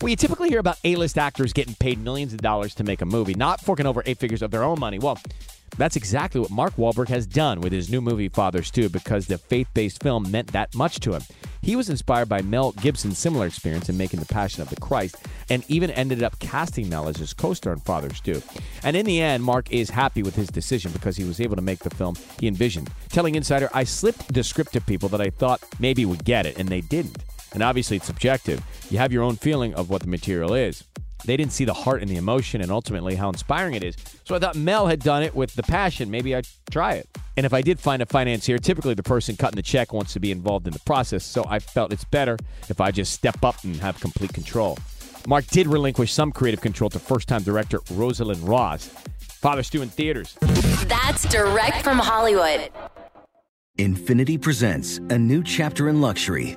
Well, you typically hear about A-list actors getting paid millions of dollars to make a movie, not forking over eight figures of their own money. Well, that's exactly what Mark Wahlberg has done with his new movie Fathers Stu because the faith-based film meant that much to him. He was inspired by Mel Gibson's similar experience in making The Passion of the Christ and even ended up casting Mel as his co-star in Fathers Stu. And in the end, Mark is happy with his decision because he was able to make the film he envisioned. Telling Insider, I slipped the script to people that I thought maybe would get it, and they didn't. And obviously, it's subjective. You have your own feeling of what the material is. They didn't see the heart and the emotion and ultimately how inspiring it is. So I thought Mel had done it with the passion. Maybe I'd try it. And if I did find a financier, typically the person cutting the check wants to be involved in the process. So I felt it's better if I just step up and have complete control. Mark did relinquish some creative control to first time director Rosalind Ross. Father Stu in theaters. That's direct from Hollywood. Infiniti presents a new chapter in luxury,